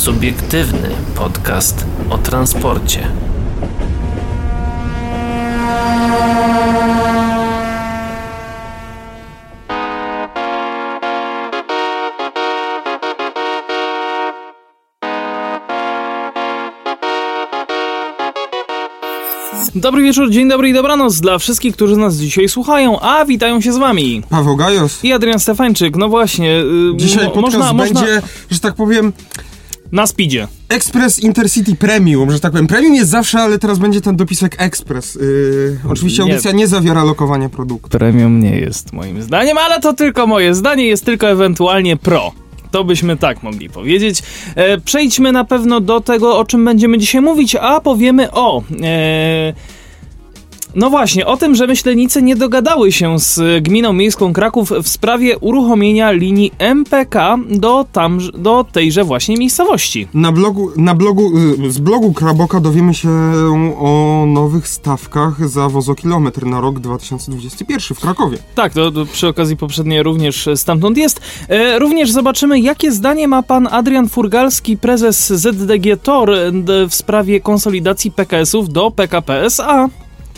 Subiektywny podcast o transporcie. Dobry wieczór, dzień dobry i dobranoc dla wszystkich, którzy nas dzisiaj słuchają, a witają się z wami. Paweł Gajos. I Adrian Stefańczyk, no właśnie. Yy, Dzisiaj mo- podcast można, będzie, można że tak powiem, na speedzie. Express Intercity Premium, że tak powiem. Premium jest zawsze, ale teraz będzie ten dopisek Express. Yy, oczywiście Nie. audycja nie zawiera lokowania produktu. Premium nie jest moim zdaniem, ale to tylko moje zdanie, jest tylko ewentualnie pro. To byśmy tak mogli powiedzieć. E, przejdźmy na pewno do tego, o czym będziemy dzisiaj mówić, a powiemy o. E, no właśnie, o tym, że Myślenice nie dogadały się z Gminą Miejską Kraków w sprawie uruchomienia linii MPK do, tam, do tejże właśnie miejscowości. Na blogu, na blogu, yy, z blogu Kraboka dowiemy się o nowych stawkach za wozokilometr na rok 2021 w Krakowie. Tak, to, to przy okazji poprzedniej również stamtąd jest. E, również zobaczymy, jakie zdanie ma pan Adrian Furgalski, prezes ZDG TOR e, w sprawie konsolidacji PKS-ów do PKP SA.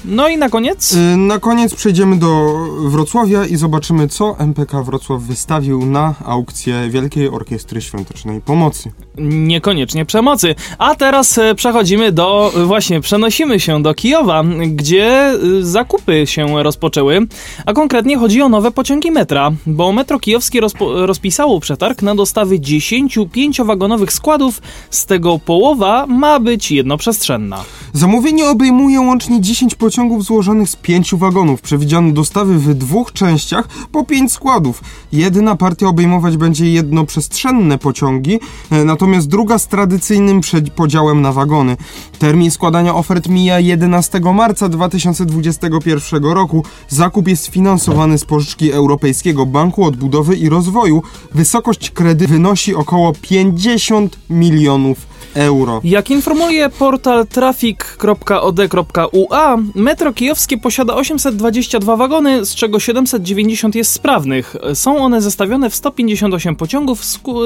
No i na koniec... Yy, na koniec przejdziemy do Wrocławia i zobaczymy, co MPK Wrocław wystawił na aukcję Wielkiej Orkiestry Świątecznej Pomocy. Niekoniecznie przemocy. A teraz e, przechodzimy do, właśnie przenosimy się do Kijowa, gdzie e, zakupy się rozpoczęły, a konkretnie chodzi o nowe pociągi metra, bo metro kijowskie rozpo, rozpisało przetarg na dostawy 10 pięciowagonowych składów, z tego połowa ma być jednoprzestrzenna. Zamówienie obejmuje łącznie 10 pociągów złożonych z 5 wagonów. Przewidziano dostawy w dwóch częściach po 5 składów. Jedna partia obejmować będzie jednoprzestrzenne pociągi, e, natomiast druga z tradycyjnym podziałem na wagony. Termin składania ofert mija 11 marca 2021 roku. Zakup jest finansowany z pożyczki Europejskiego Banku Odbudowy i Rozwoju. Wysokość kredytu wynosi około 50 milionów euro. Jak informuje portal trafik.od.ua, metro kijowskie posiada 822 wagony, z czego 790 jest sprawnych. Są one zestawione w 158 pociągów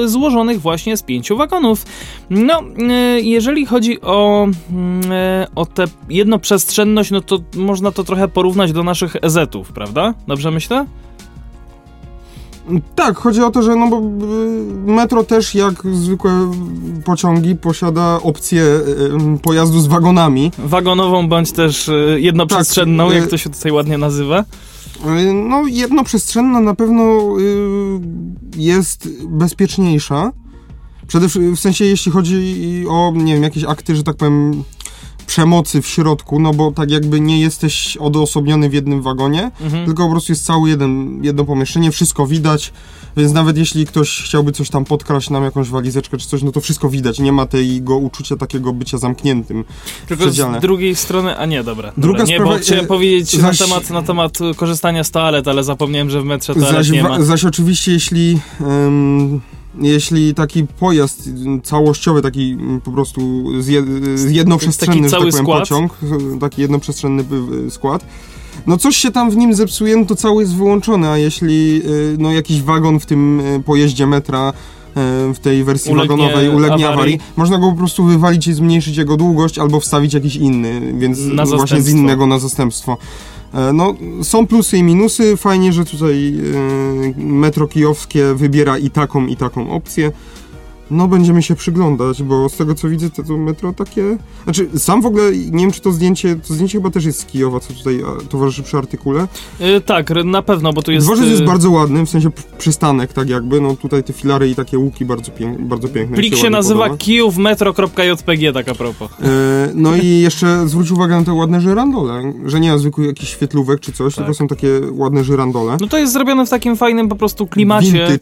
złożonych właśnie z pięciu wagonów. No, e, jeżeli chodzi o, mm, e, o tę jednoprzestrzenność, no to można to trochę porównać do naszych EZ-ów, prawda? Dobrze myślę? Tak, chodzi o to, że no bo y, metro też jak zwykłe pociągi posiada opcję y, pojazdu z wagonami. Wagonową bądź też e, jednoprzestrzenną, Tak, jak to się tutaj ładnie nazywa. Y, No jednoprzestrzenna na pewno y, jest bezpieczniejsza. Przede wszystkim w sensie jeśli chodzi o nie wiem, jakieś akty, że tak powiem przemocy w środku, no bo tak jakby nie jesteś odosobniony w jednym wagonie, Mhm. tylko po prostu jest cały jeden, jedno pomieszczenie, wszystko widać, więc nawet jeśli ktoś chciałby coś tam podkraść nam jakąś walizeczkę czy coś, no to wszystko widać, nie ma tego uczucia takiego bycia zamkniętym Tylko z drugiej strony, a nie, dobra. Druga dobra nie, sprawa, bo chciałem e, powiedzieć zaś- na, temat, na temat korzystania z toalet, ale zapomniałem, że w metrze toalet Zaś, nie ma. zaś oczywiście jeśli, em, jeśli taki pojazd całościowy, taki mm, po prostu z, je, z jednoprzestrzenny, Taki tak powiem, skład. pociąg, taki jednoprzestrzenny skład, no coś się tam w nim zepsuje, no to cały jest wyłączony, a jeśli y, no jakiś wagon w tym y, pojeździe metra y, w tej wersji Ulegnie wagonowej ulegnie awarii. awarii, można go po prostu wywalić i zmniejszyć jego długość albo wstawić jakiś inny, więc Na właśnie z innego na zastępstwo. E, No, są plusy i minusy. Fajnie, że tutaj e, metro kijowskie wybiera i taką, i taką opcję. No, będziemy się przyglądać, bo z tego co widzę, to, to metro takie. Znaczy, sam w ogóle nie wiem, czy to zdjęcie. To zdjęcie chyba też jest z Kijowa, co tutaj towarzyszy przy artykule. Y, tak, na pewno, bo tu jest... Dworzec jest y, bardzo ładny, w sensie przystanek, tak jakby. No, tutaj te filary i takie łuki bardzo, pięk, bardzo piękne. Plik się ładnie nazywa podoba. kijówmetro.jpg, tak a propos. E, No i jeszcze zwróć uwagę na te ładne żyrandole, że nie ma zwykłych jakichś świetlówek czy coś, Tak. tylko są takie ładne żyrandole. No to jest zrobione w takim fajnym po prostu klimacie. Vintage.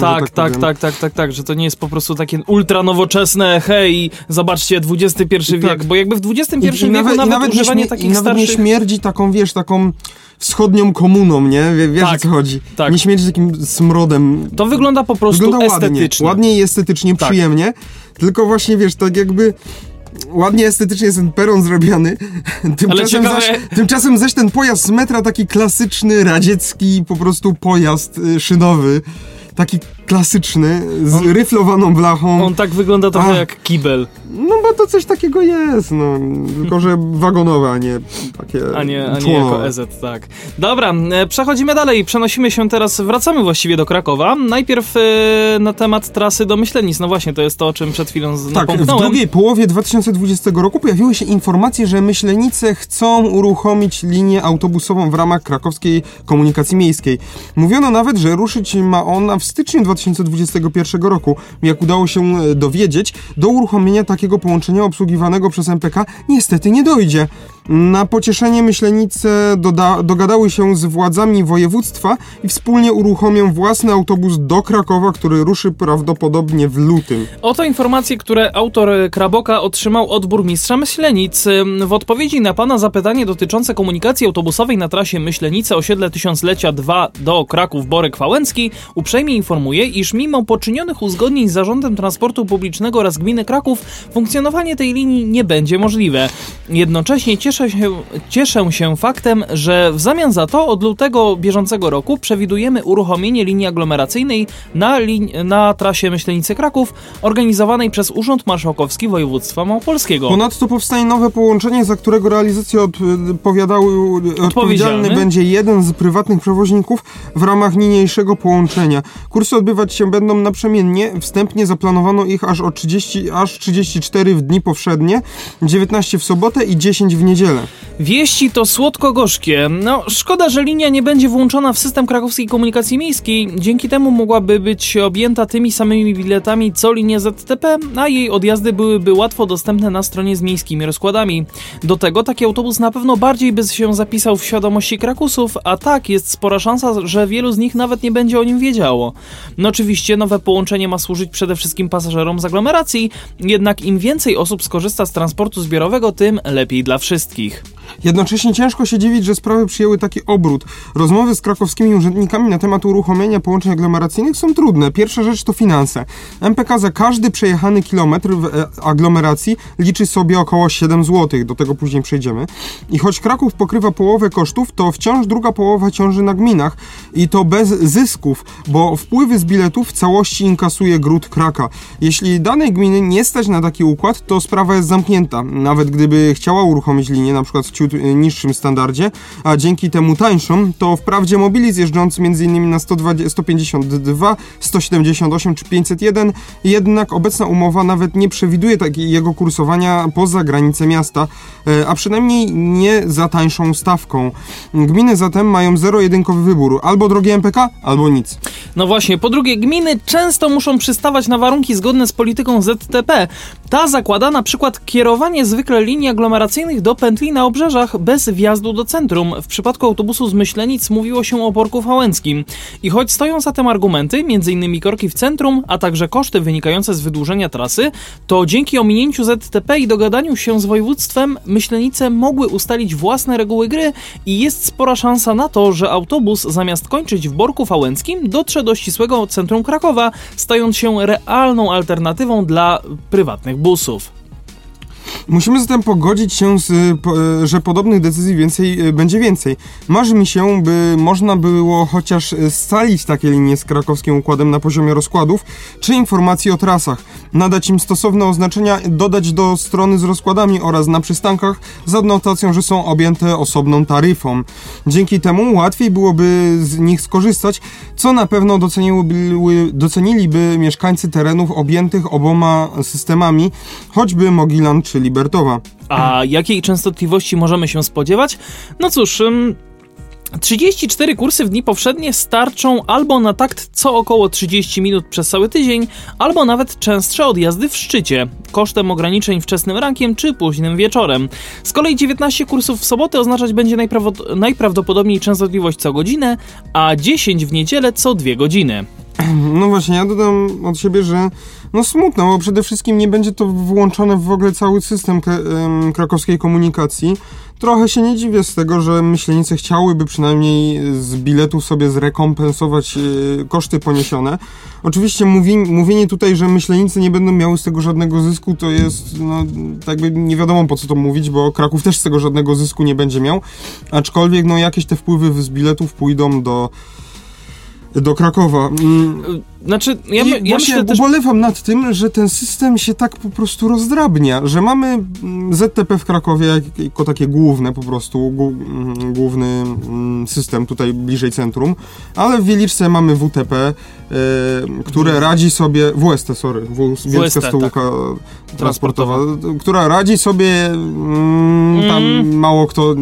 Tak, tak, powiem. tak, tak, tak, tak, że to nie jest po prostu takie ultra nowoczesne, hej, zobaczcie, XXI wiek, Tak. bo jakby w XXI wieku I, i nawet, nawet, i nawet, nie, używanie i takich nawet nie starszych... śmierdzi taką, wiesz, taką wschodnią komuną, nie? Wie, wiesz Tak, o co chodzi. tak. Nie śmierdzi takim smrodem. To wygląda po prostu Wygląda ładnie. estetycznie. Ładnie i estetycznie, Tak. przyjemnie. Tylko właśnie, wiesz, tak jakby... Ładnie estetycznie jest ten peron zrobiony. Tymczasem, ciekawe- zaś, tymczasem zaś ten pojazd z metra taki klasyczny, radziecki po prostu pojazd y, szynowy. taki klasyczny, z On- ryflowaną blachą. On tak wygląda trochę A. jak kibel, No bo to coś takiego jest, no. Tylko, że wagonowe, a nie takie a nie, a nie jako EZ, tak. Dobra, e, przechodzimy dalej. Przenosimy się teraz, wracamy właściwie do Krakowa. Najpierw e, na temat trasy do Myślenic. No właśnie, to jest to, o czym przed chwilą Tak, w drugiej połowie 2020 roku pojawiły się informacje, że Myślenice chcą uruchomić linię autobusową w ramach krakowskiej komunikacji miejskiej. Mówiono nawet, że ruszyć ma ona w styczniu 2021 roku. Jak udało się e, dowiedzieć, do uruchomienia takiego połączenia obsługiwanego przez MPK niestety nie dojdzie. Na pocieszenie Myślenice dogadały się z władzami województwa i wspólnie uruchomią własny autobus do Krakowa, który ruszy prawdopodobnie w lutym. Oto informacje, które autor Kraboka otrzymał od burmistrza Myślenic. W odpowiedzi na pana zapytanie dotyczące komunikacji autobusowej na trasie Myślenice osiedle Tysiąclecia 2 do Kraków Borek Wałęcki uprzejmie informuje, iż mimo poczynionych uzgodnień z Zarządem Transportu Publicznego oraz Gminy Kraków funkcjonowanie tej linii nie będzie możliwe. Jednocześnie cieszę się, cieszę się faktem, że w zamian za to od lutego bieżącego roku przewidujemy uruchomienie linii aglomeracyjnej na, lin- na trasie Myślenice-Kraków organizowanej przez Urząd Marszałkowski Województwa Małopolskiego. Ponadto powstaje nowe połączenie, za którego realizację odpowiadały, odpowiedzialny będzie jeden z prywatnych przewoźników w ramach niniejszego połączenia. Kursy odbywać się będą naprzemiennie. Wstępnie zaplanowano ich aż o 30, aż 34 w dni powszednie, 19 w sobotę i 10 w niedzielę. Wieści to słodko-gorzkie. No, szkoda, że linia nie będzie włączona w system krakowskiej komunikacji miejskiej. Dzięki temu mogłaby być objęta tymi samymi biletami co linia ZTP, a jej odjazdy byłyby łatwo dostępne na stronie z miejskimi rozkładami. Do tego taki autobus na pewno bardziej by się zapisał w świadomości Krakusów, a tak jest spora szansa, że wielu z nich nawet nie będzie o nim wiedziało. No oczywiście nowe połączenie ma służyć przede wszystkim pasażerom z aglomeracji, jednak im więcej osób skorzysta z transportu zbiorowego, tym lepiej dla wszystkich. Jednocześnie ciężko się dziwić, że sprawy przyjęły taki obrót. Rozmowy z krakowskimi urzędnikami na temat uruchomienia połączeń aglomeracyjnych są trudne. Pierwsza rzecz to finanse. MPK za każdy przejechany kilometr w e, aglomeracji liczy sobie około 7 zł, do tego później przejdziemy. I choć Kraków pokrywa połowę kosztów, to wciąż druga połowa ciąży na gminach i to bez zysków, bo wpływy z biletów w całości inkasuje gród Kraka. Jeśli danej gminy nie stać na taki układ, to sprawa jest zamknięta. Nawet gdyby chciała uruchomić linię, na przykład w ciut y, niższym standardzie, a dzięki temu tańszą, to wprawdzie mobili zjeżdżący m.in. na 120, 152, 178 czy 501, jednak obecna umowa nawet nie przewiduje takiego kursowania poza granice miasta, e, a przynajmniej nie za tańszą stawką. Gminy zatem mają zero-jedynkowy wybór, albo drogie MPK, albo nic. No właśnie, po drugie, gminy często muszą przystawać na warunki zgodne z polityką ZTP. Ta zakłada na przykład kierowanie zwykle linii aglomeracyjnych do pętli na obrzeżach bez wjazdu do centrum. W przypadku autobusu z Myślenic mówiło się o Borku Wałęckim. I choć stoją za tym argumenty, m.in. korki w centrum, a także koszty wynikające z wydłużenia trasy, to dzięki ominięciu ZTP i dogadaniu się z województwem, Myślenice mogły ustalić własne reguły gry i jest spora szansa na to, że autobus zamiast kończyć w Borku Wałęckim dotrze do ścisłego centrum Krakowa, stając się realną alternatywą dla prywatnych busów. Musimy zatem pogodzić się, z, y, że podobnych decyzji więcej y, będzie więcej. Marzy mi się, by można było chociaż scalić takie linie z krakowskim układem na poziomie rozkładów, czy informacji o trasach, nadać im stosowne oznaczenia, dodać do strony z rozkładami oraz na przystankach z adnotacją, że są objęte osobną taryfą. Dzięki temu łatwiej byłoby z nich skorzystać, co na pewno doceniłyby, doceniliby mieszkańcy terenów objętych oboma systemami, choćby Mogilan czy Libertowa. A jakiej częstotliwości możemy się spodziewać? No cóż. ym, 34 kursy w dni powszednie starczą albo na takt co około 30 minut przez cały tydzień, albo nawet częstsze odjazdy w szczycie, kosztem ograniczeń wczesnym rankiem czy późnym wieczorem. Z kolei 19 kursów w sobotę oznaczać będzie najprawdopodobniej częstotliwość co godzinę, a 10 w niedzielę co 2 godziny. No właśnie, ja dodam od siebie, że no smutno, bo przede wszystkim nie będzie to włączone w ogóle cały system kra- em, krakowskiej komunikacji. Trochę się nie dziwię z tego, że myślenice chciałyby przynajmniej z biletów sobie zrekompensować e, koszty poniesione. Oczywiście mówi, mówienie tutaj, że myślenice nie będą miały z tego żadnego zysku, to jest, no, jakby nie wiadomo po co to mówić, bo Kraków też z tego żadnego zysku nie będzie miał. Aczkolwiek, no, jakieś te wpływy z biletów pójdą do do Krakowa. Znaczy, ja, my, ja właśnie też... ubolewam nad tym, że ten system się tak po prostu rozdrabnia, że mamy mm, ZTP w Krakowie jako takie główne po prostu, mm, główny mm, system tutaj bliżej centrum, ale w Wieliczce mamy WTP, e, które radzi sobie, WST, sorry, Wielka tak. Stołówka Transportowa, która radzi sobie, mm, tam Mm. mało kto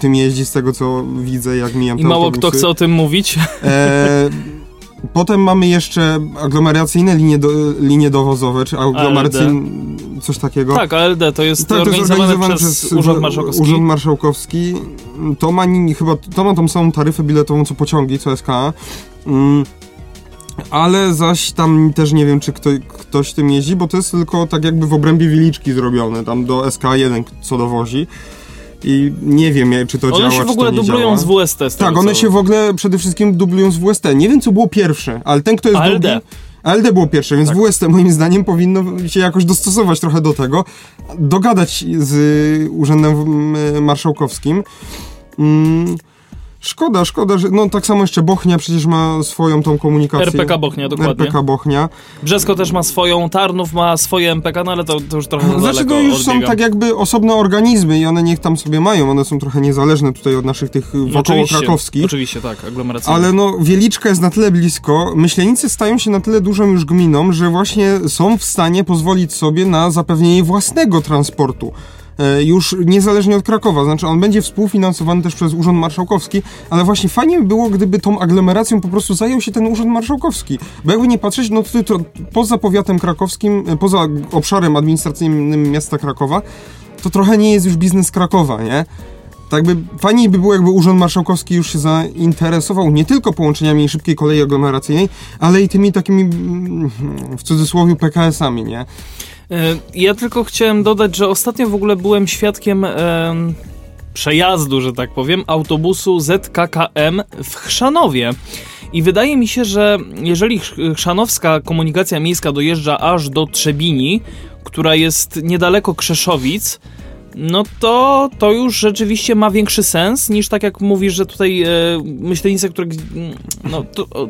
tym jeździ z tego co widzę, jak mijam I te mało autobusy. kto chce o tym mówić. E, potem mamy jeszcze aglomeracyjne linie, do, linie dowozowe, czy aglomeracyjne, coś takiego. tak, ALD to jest Tak, to jest organizowane przez, przez Urząd Marszałkowski. Urząd Marszałkowski. To ma chyba to ma tą samą taryfę biletową co pociągi, co SKA. Mm, ale zaś tam też nie wiem, czy kto, ktoś tym jeździ, bo to jest tylko tak jakby w obrębie Wieliczki zrobione, tam do SK1 co dowozi. I nie wiem, czy to One działa, się czy w ogóle dublują działa. z WST. Z Tak, one co- się w ogóle przede wszystkim dublują z WST. Nie wiem, co było pierwsze, ale ten, kto jest ALD. drugi... ALD było pierwsze, więc Tak. WST moim zdaniem powinno się jakoś dostosować trochę do tego, dogadać z Urzędem mm, Marszałkowskim. Mm, Szkoda, szkoda, że no tak samo jeszcze Bochnia przecież ma swoją tą komunikację. RPK Bochnia, dokładnie. RPK Bochnia. Brzesko też ma swoją, Tarnów ma swoje MPK, no ale to, to już trochę Znaczy to już są odbiegam. tak jakby osobne organizmy i one niech tam sobie mają, one są trochę niezależne tutaj od naszych tych wokoło Oczywiście, krakowskich. Oczywiście, tak, aglomeracyjne. Ale no, Wieliczka jest na tyle blisko, Myślenicy stają się na tyle dużą już gminą, że właśnie są w stanie pozwolić sobie na zapewnienie własnego transportu. E, Już niezależnie od Krakowa, znaczy on będzie współfinansowany też przez Urząd Marszałkowski, ale właśnie fajnie by było, gdyby tą aglomeracją po prostu zajął się ten Urząd Marszałkowski. Bo jakby nie patrzeć, no to, to poza powiatem krakowskim, e, poza obszarem administracyjnym miasta Krakowa, to trochę nie jest już biznes Krakowa, nie? Tak by fajniej by było, jakby Urząd Marszałkowski już się zainteresował nie tylko połączeniami szybkiej kolei aglomeracyjnej, ale i tymi takimi mm, w cudzysłowie PKS-ami, nie? E, Ja tylko chciałem dodać, że ostatnio w ogóle byłem świadkiem em, przejazdu, że tak powiem, autobusu ZKKM w Chrzanowie. I wydaje mi się, że jeżeli ch- chrzanowska komunikacja miejska dojeżdża aż do Trzebini, która jest niedaleko Krzeszowic, no to to już rzeczywiście ma większy sens niż tak jak mówisz, że tutaj e, myślenice, które mm, no, to, o,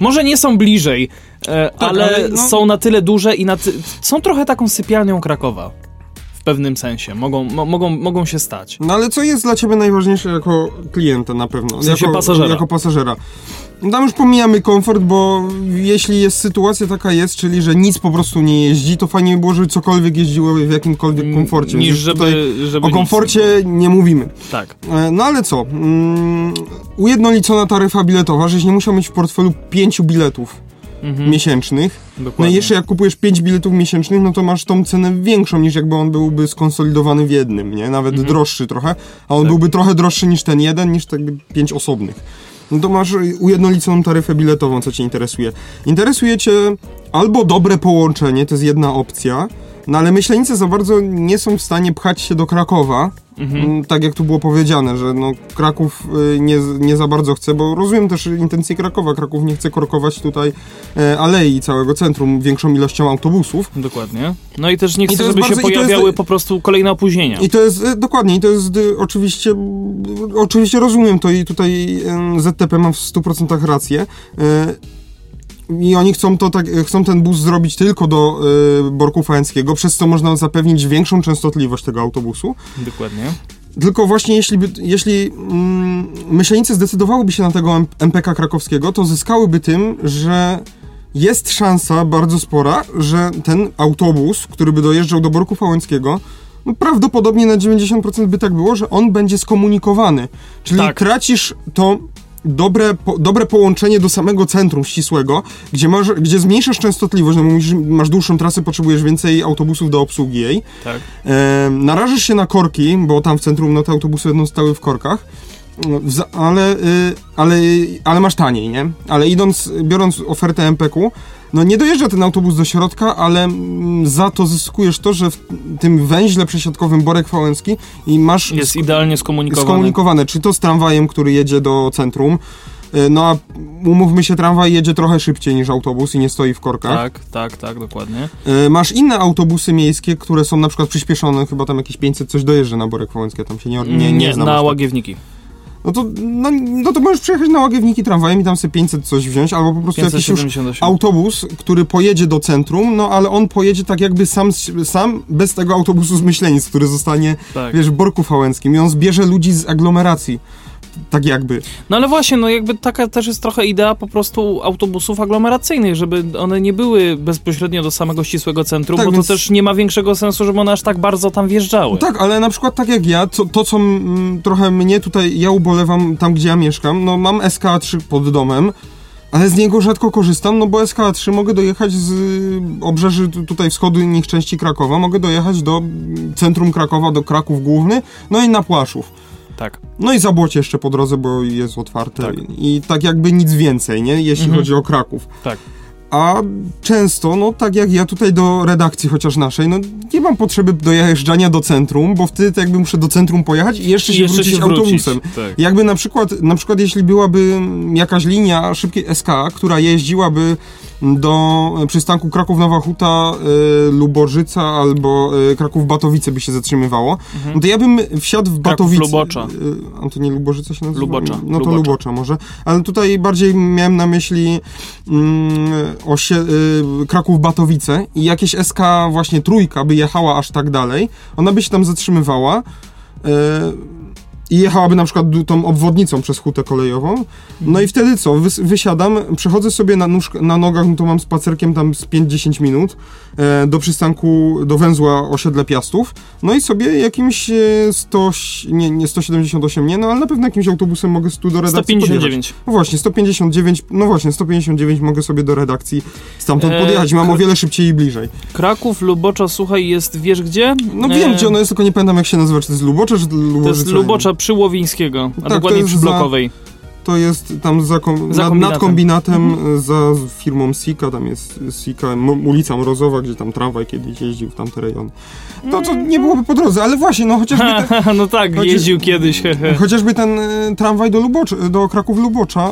może nie są bliżej, e, ale, ale no- są na tyle duże i na ty, są trochę taką sypialnią Krakowa. W pewnym sensie. Mogą, mo, mogą, mogą się stać. No ale co jest dla ciebie najważniejsze jako klienta na pewno? W sensie jako, pasażera. Jako pasażera. No Tam już pomijamy komfort, bo jeśli jest sytuacja taka jest, czyli że nic po prostu nie jeździ, to fajnie by było, żeby cokolwiek jeździło w jakimkolwiek komforcie. Niż żeby, żeby o nic. komforcie nie mówimy. Tak. E, No ale co? Mm, ujednolicona taryfa biletowa, żeś nie musiał mieć w portfelu pięciu biletów Mhm. miesięcznych. No Dokładnie. i jeszcze jak kupujesz pięć biletów miesięcznych, no to masz tą cenę większą niż jakby on byłby skonsolidowany w jednym, nie? Nawet droższy trochę, a on Mhm. Tak. byłby trochę droższy niż ten jeden, niż tak pięć osobnych. No to masz ujednoliconą taryfę biletową, co cię interesuje. Interesuje cię albo dobre połączenie, to jest jedna opcja, no ale myślenice za bardzo nie są w stanie pchać się do Krakowa, Mhm. Tak jak tu było powiedziane, że no Kraków y, nie, nie za bardzo chce, bo rozumiem też intencje Krakowa. Kraków nie chce korkować tutaj e, alei całego centrum większą ilością autobusów. Dokładnie. No i też nie jest żeby się bardzo- i to jest- pojawiały po prostu kolejne opóźnienia. I to jest, e, dokładnie, i to jest e, oczywiście, oczywiście rozumiem to i tutaj ZTP ma w 100% rację. I oni chcą to tak, chcą ten bus zrobić tylko do e, Borku Fałęckiego, przez co można zapewnić większą częstotliwość tego autobusu. Dokładnie. Tylko właśnie jeśli, by, jeśli mm, zdecydowałyby się na tego MPK krakowskiego, to zyskałyby tym, że jest szansa bardzo spora, że ten autobus, który by dojeżdżał do Borku Fałęckiego, no prawdopodobnie na 90% by tak było, że on będzie skomunikowany. Czyli Tak. tracisz to dobre, po, dobre połączenie do samego centrum ścisłego, gdzie, masz, gdzie zmniejszasz częstotliwość, no bo musisz, masz dłuższą trasę, potrzebujesz więcej autobusów do obsługi jej. Tak. E, narażasz się na korki, bo tam w centrum no, te autobusy będą stały w korkach, no, ale, y, ale, ale masz taniej, nie? Ale idąc, biorąc ofertę MPK-u, no nie dojeżdża ten autobus do środka, ale mm, za to zyskujesz to, że w tym węźle przesiadkowym Borek Wałęski i masz Jest idealnie skomunikowany. skomunikowane, czy to z tramwajem, który jedzie do centrum, y, no a umówmy się, tramwaj jedzie trochę szybciej niż autobus i nie stoi w korkach. Tak, tak, tak, dokładnie. Y, Masz inne autobusy miejskie, które są na przykład przyspieszone, chyba tam jakieś 500 coś dojeżdża na Borek Wałęskie, tam się nie, nie, nie, znam aż na tak. No to, no, no to możesz przyjechać na Łagiewniki tramwajem i tam sobie 500 coś wziąć, albo po prostu jakiś już 578. autobus, który pojedzie do centrum, no ale on pojedzie tak jakby sam, sam bez tego autobusu z Myślenic, który zostanie, Tak. wiesz, w Borku Fałęckim i on zbierze ludzi z aglomeracji. Tak jakby. No ale właśnie, no jakby taka też jest trochę idea po prostu autobusów aglomeracyjnych, żeby one nie były bezpośrednio do samego ścisłego centrum, Tak, bo więc- to też nie ma większego sensu, żeby one aż tak bardzo tam wjeżdżały. Tak, ale na przykład tak jak ja, to, to co mm, trochę mnie tutaj, ja ubolewam tam, gdzie ja mieszkam, no mam SK3 pod domem, ale z niego rzadko korzystam, no bo SK3 mogę dojechać z y, obrzeży tu- tutaj wschodnich części Krakowa, mogę dojechać do centrum Krakowa, do Kraków Główny, no i na Płaszów. Tak. No i Zabłocie jeszcze po drodze, bo jest otwarte Tak. i tak jakby nic więcej, nie? Jeśli Mhm. chodzi o Kraków. Tak. A często, no tak jak ja tutaj do redakcji chociaż naszej, no nie mam potrzeby dojeżdżania do centrum, bo wtedy jakby muszę do centrum pojechać i jeszcze I się jeszcze wrócić się wrócić. autobusem. Tak. Jakby na przykład, na przykład jeśli byłaby jakaś linia szybkiej SK, która jeździłaby do przystanku Kraków-Nowa Huta, y, Luborzyca albo y, Kraków-Batowice by się zatrzymywało, no to ja bym wsiadł w Batowice. Lubocza. A to nie Luborzyca się nazywa? Lubocza. No to Lubocza. Lubocza może. Ale tutaj bardziej miałem na myśli mm, osie, y, Kraków-Batowice i jakieś SK właśnie trójka by jechała aż tak dalej, ona by się tam zatrzymywała. I jechałaby na przykład tą obwodnicą przez hutę kolejową. No i wtedy co? Wys wysiadam, przechodzę sobie na, nóż, na nogach, no to mam spacerkiem tam z 5-10 minut do przystanku, do węzła osiedle Piastów. No i sobie jakimś e, 100, nie, nie 178, nie, no ale na pewno jakimś autobusem mogę tu do redakcji podjechać. 159. No właśnie, 159, no właśnie, 159 mogę sobie do redakcji stamtąd E, podjechać. Mam o wiele szybciej i bliżej. Kraków, Lubocza, słuchaj, jest, wiesz gdzie? No wiem, E, gdzie ono jest, tylko nie pamiętam jak się nazywa, czy to jest Lubocze, czy To Lubożyce? jest Lubocza przy Łowińskiego, a Tak, to dokładnie przy za- Blokowej. To jest tam za, kom, Za nad, kombinatem. nad kombinatem e, za firmą Sika, tam jest Sika, ulica Mrozowa, gdzie tam tramwaj kiedyś jeździł w tamte rejony. No to nie byłoby po drodze, ale właśnie, no chociażby ten, no tak, Chodzi- jeździł kiedyś. chociażby ten e, tramwaj do, Lubocz, do Kraków-Lubocza,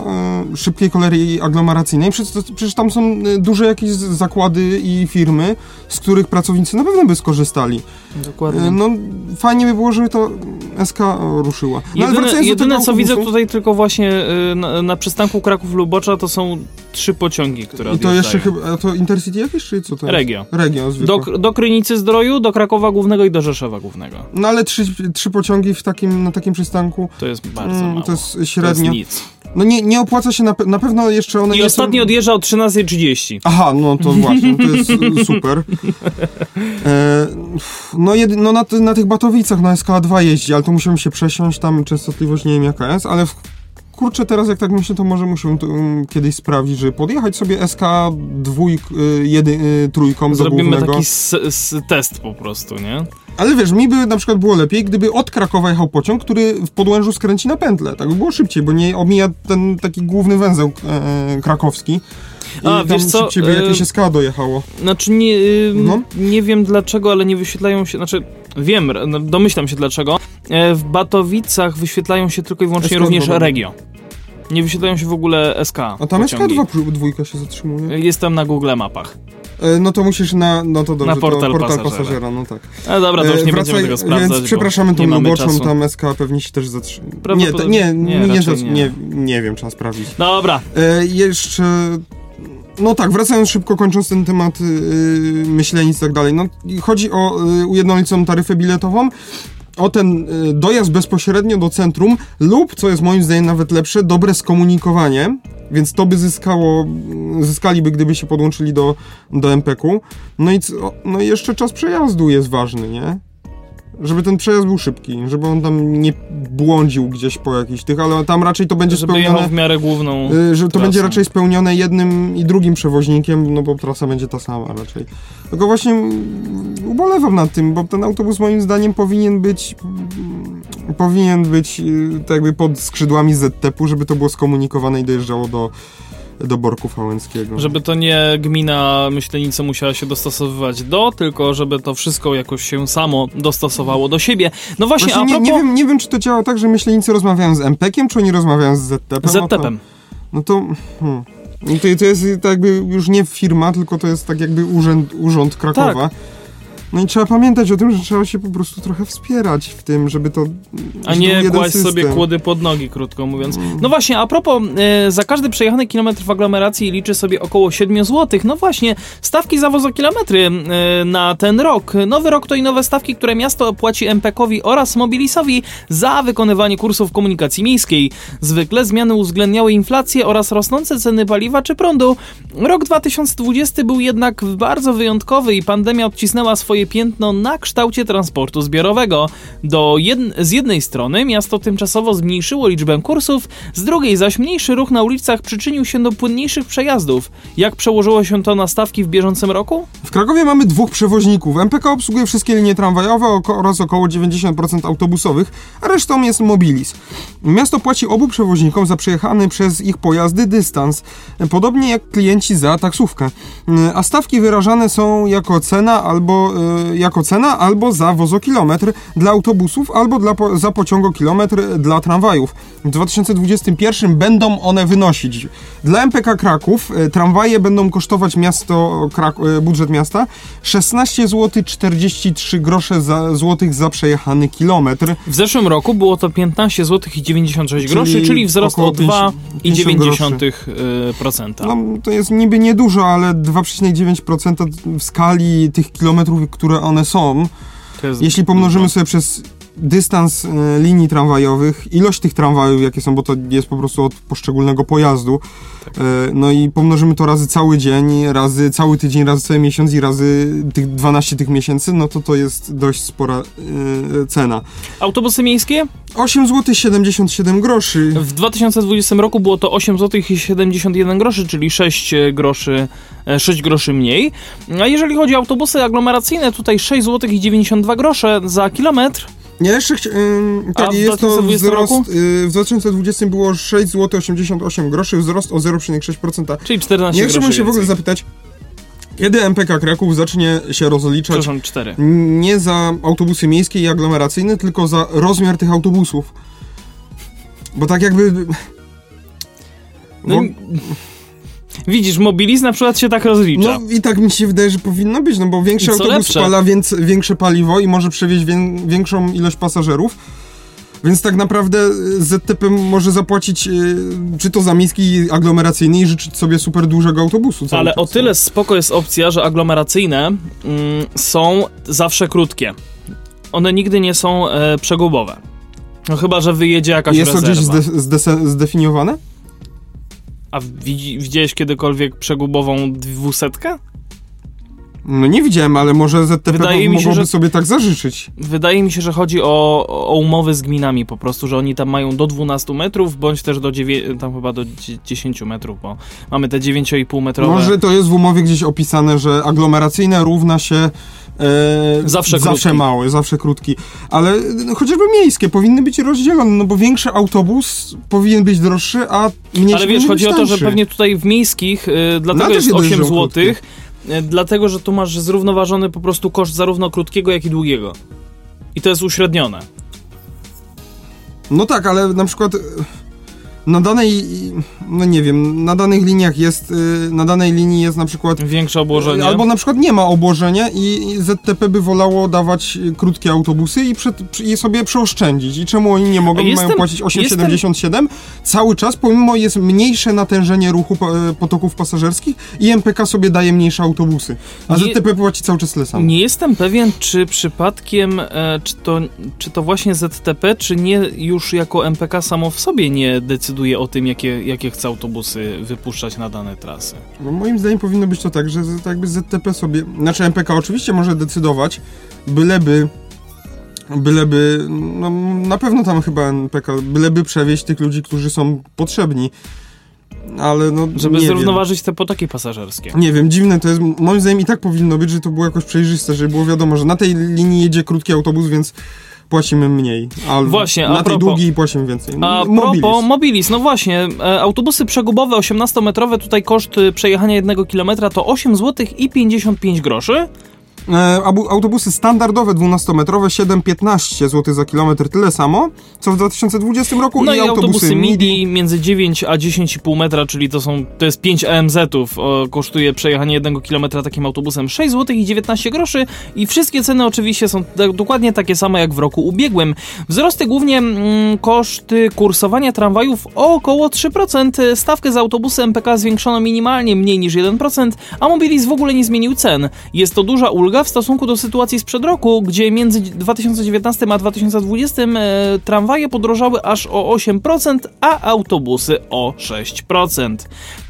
e, szybkiej kolei aglomeracyjnej, przecież, przecież tam są duże jakieś zakłady i firmy, z których pracownicy na pewno by skorzystali. Dokładnie. No fajnie by było, żeby to SK ruszyła. No, ale Jedyne, jedyne co widzę autobusu- tutaj tylko właśnie na, na przystanku Kraków-Lubocza to są trzy pociągi, które I to jeszcze chyba, to Intercity jakieś, czy co to jest? Regio. Regio. Do, do Krynicy Zdroju, do Krakowa Głównego i do Rzeszowa Głównego. No ale trzy, trzy pociągi w takim, na takim przystanku, To jest bardzo mm, mało. to jest To jest średnio. nic. no nie, nie opłaca się, na, pe- na pewno jeszcze one I ostatni są... odjeżdża o 13.30. Aha, no to właśnie, to jest y, super. E, no jedy, no na, na tych Batowicach na SK2 jeździ, ale to musiałem się przesiąść, tam częstotliwość nie wiem jaka jest, ale w, kurczę teraz jak tak myślę, to może muszę to, um, kiedyś sprawdzić, żeby podjechać sobie SK2 y, jedy, y, trójką do Zrobimy głównego. taki s, s, test po prostu, nie? Ale wiesz, mi by na przykład było lepiej, gdyby od Krakowa jechał pociąg, który w Podłężu skręci na pętlę. Tak by było szybciej, bo nie omija ten taki główny węzeł e, krakowski. I A, wiesz co, by e, jakieś SK dojechało. Znaczy nie, y, No. nie wiem dlaczego, ale nie wyświetlają się, znaczy wiem, no, domyślam się dlaczego. E, w Batowicach wyświetlają się tylko i wyłącznie SK również. Regio. Nie wyświetlają się w ogóle SK A tam pociągi. SK2 pr- dwójka się zatrzymuje. Jestem na Google Mapach. E, no to musisz na, no to dobrze, Na portal to portal pasażera. pasażera. no tak. A dobra, to już E, nie wracaj- będziemy tego sprawdzać. Więc przepraszamy tą czasu. tam SK pewnie się też zatrzymuje. Nie, to, nie, nie, nie, nie. nie wiem, trzeba sprawdzić. Dobra, E, jeszcze. No tak, wracając szybko, kończąc ten temat yy, i tak dalej. No, chodzi o yy, ujednoliconą taryfę biletową, o ten yy, dojazd bezpośrednio do centrum lub, co jest moim zdaniem nawet lepsze, dobre skomunikowanie. Więc to by zyskało, zyskaliby, gdyby się podłączyli do, do MPK-u. No i, no i jeszcze czas przejazdu jest ważny, nie? Żeby ten przejazd był szybki, żeby on tam nie błądził gdzieś po jakichś tych, ale tam raczej to będzie żeby spełnione... w miarę główną. Y, że to będzie raczej spełnione jednym i drugim przewoźnikiem, no bo trasa będzie ta sama raczej. Tylko właśnie ubolewam nad tym, bo ten autobus moim zdaniem powinien być powinien być y, tak jakby pod skrzydłami ZTP-u, żeby to było skomunikowane i dojeżdżało do, do Borku Fałęckiego. Żeby to nie gmina Myślenice musiała się dostosowywać do, tylko żeby to wszystko jakoś się samo dostosowało do siebie. No właśnie, Właśnie a nie, propos... nie, wiem, nie wiem, czy to działa tak, że myślenicy rozmawiają z MPK-iem, czy oni rozmawiają z ZTP-em. No to- ZTP-em. No to, hmm. no to, to jest tak jakby już nie firma, tylko to jest tak jakby urząd, urząd Krakowa. No i trzeba pamiętać o tym, że trzeba się po prostu trochę wspierać w tym, żeby to... A nie kłaść system. sobie kłody pod nogi, krótko mówiąc. No właśnie, a propos, e, za każdy przejechany kilometr w aglomeracji liczy sobie około 7 zł. No właśnie, stawki za wozokilometry e, na ten rok. Nowy rok to i nowe stawki, które miasto płaci MPK-owi oraz Mobilisowi za wykonywanie kursów komunikacji miejskiej. Zwykle zmiany uwzględniały inflację oraz rosnące ceny paliwa czy prądu. Rok 2020 był jednak bardzo wyjątkowy i pandemia odcisnęła swoje piętno na kształcie transportu zbiorowego. Do jed- z jednej strony miasto tymczasowo zmniejszyło liczbę kursów, z drugiej zaś mniejszy ruch na ulicach przyczynił się do płynniejszych przejazdów. Jak przełożyło się to na stawki w bieżącym roku? W Krakowie mamy dwóch przewoźników. MPK obsługuje wszystkie linie tramwajowe oraz około 90% autobusowych, a resztą jest Mobilis. Miasto płaci obu przewoźnikom za przejechany przez ich pojazdy dystans, podobnie jak klienci za taksówkę. A stawki wyrażane są jako cena albo, e, jako cena albo za wozokilometr dla autobusów albo dla, za pociągokilometr dla tramwajów. W 2021 będą one wynosić dla MPK Kraków e, tramwaje będą kosztować miasto, e, budżet miasta 16 zł 43 grosze za, złotych za przejechany kilometr. W zeszłym roku było to 15 zł i 96 Czyli groszy, czyli wzrost o około 2,9%. No, to jest niby niedużo, ale 2,9% w skali tych kilometrów, które one są. Jeśli pomnożymy dużo. sobie przez dystans e, linii tramwajowych, ilość tych tramwajów, jakie są, bo to jest po prostu od poszczególnego pojazdu, Tak. e, no i pomnożymy to razy cały dzień, razy cały tydzień, razy cały miesiąc i razy tych 12 tych miesięcy, no to to jest dość spora e, cena. Autobusy miejskie? 8 zł 77 groszy. W 2020 roku było to 8 zł i 71 groszy, czyli 6 groszy, e, 6 groszy mniej. A jeżeli chodzi o autobusy aglomeracyjne, tutaj 6 zł i 92 grosze za kilometr. Nie, jeszcze chci- ym, A tak, jest to 2020 wzrost, y, w 2020 było 6 zł 88 groszy, wzrost o 0,6%. Czyli 14 Nie groszy chciałbym się w ogóle więcej. zapytać, kiedy MPK Kraków zacznie się rozliczać Przepraszam, 4. nie za autobusy miejskie i aglomeracyjne, tylko za rozmiar tych autobusów. Bo tak jakby... No, Bo- widzisz, Mobilis na przykład się tak rozlicza. No i tak mi się wydaje, że powinno być, no bo większy co autobus lepsze? spala więc, większe paliwo i może przewieźć wię, większą ilość pasażerów. Więc tak naprawdę y, ZTP może zapłacić y, czy to za miejski aglomeracyjny i życzyć sobie super dużego autobusu. Ale czas. o tyle spoko jest opcja, że aglomeracyjne mm, są zawsze krótkie. One nigdy nie są e, przegubowe. No chyba, że wyjedzie jakaś Jest to rezerwa. gdzieś zde, zde, zdefiniowane? A widzi, widziałeś kiedykolwiek przegubową dwusetkę? No nie widziałem, ale może ZTP Wydaje mi się, mogłoby że- sobie tak zażyczyć. Wydaje mi się, że chodzi o, o umowy z gminami po prostu, że oni tam mają do 12 metrów, bądź też do 9, tam chyba do dzie- 10 metrów, bo mamy te 9,5 metrowe. Może to jest w umowie gdzieś opisane, że aglomeracyjne równa się e, Zawsze zawsze krótki. małe, zawsze krótki. Ale no, chociażby miejskie powinny być rozdzielone, no bo większy autobus powinien być droższy, a mniejszy Ale wiesz, chodzi o to, że pewnie tutaj w miejskich, y, dlatego też jest się 8 dojeżdżą zł, y, dlatego, że tu masz zrównoważony po prostu koszt zarówno krótkiego, jak i długiego. I to jest uśrednione. No tak, ale na przykład na danej, no nie wiem, na danych liniach jest, e, na danej linii jest na przykład Większe obłożenie. Albo na przykład nie ma obłożenia i ZTP by wolało dawać y, krótkie autobusy i, przed, i sobie przeoszczędzić. I czemu oni nie mogą jestem- mają płacić 8,77 cały czas, pomimo jest mniejsze natężenie ruchu e, potoków pasażerskich i MPK sobie daje mniejsze autobusy. A Nie- ZTP płaci cały czas tyle samo. Nie jestem pewien, czy przypadkiem, e, czy, to, czy to właśnie ZTP, czy nie już jako MPK samo w sobie nie decyduje o tym, jakie, jakie chce autobusy wypuszczać na dane trasy. No, moim zdaniem powinno być to tak, że z- tak jakby ZTP sobie, znaczy MPK oczywiście może decydować, byleby byleby, no na pewno tam chyba MPK, byleby przewieźć tych ludzi, którzy są potrzebni. Ale no Żeby nie wiem. zrównoważyć te potoki pasażerskie. Nie wiem, dziwne to jest. Moim zdaniem i tak powinno być, że to było jakoś przejrzyste, żeby było wiadomo, że na tej linii jedzie krótki autobus, więc płacimy mniej. A Właśnie, a na tej propos- długiej płacimy więcej. A Mobilis. propos Mobilis, no właśnie, e, autobusy przegubowe 18-metrowe, tutaj koszt y, przejechania jednego kilometra to 8 zł i 55 groszy. E, autobusy standardowe 12-metrowe 7,15 zł za kilometr, tyle samo, co w 2020 roku No i, autobusy, autobusy MIDI między 9 a 10,5 metra, czyli to są to jest 5 AMZ-ów. O, kosztuje przejechanie jednego kilometra takim autobusem 6 zł i 19 groszy i wszystkie ceny oczywiście są dokładnie takie same jak w roku ubiegłym. Wzrosty głównie mm, koszty kursowania tramwajów o około 3%. Stawkę za autobusy MPK zwiększono minimalnie mniej niż 1%, a Mobilis w ogóle nie zmienił cen. Jest to duża ulga w stosunku do sytuacji sprzed roku, gdzie między 2019 a 2020 e, tramwaje podrożały aż o 8%, a autobusy o 6%.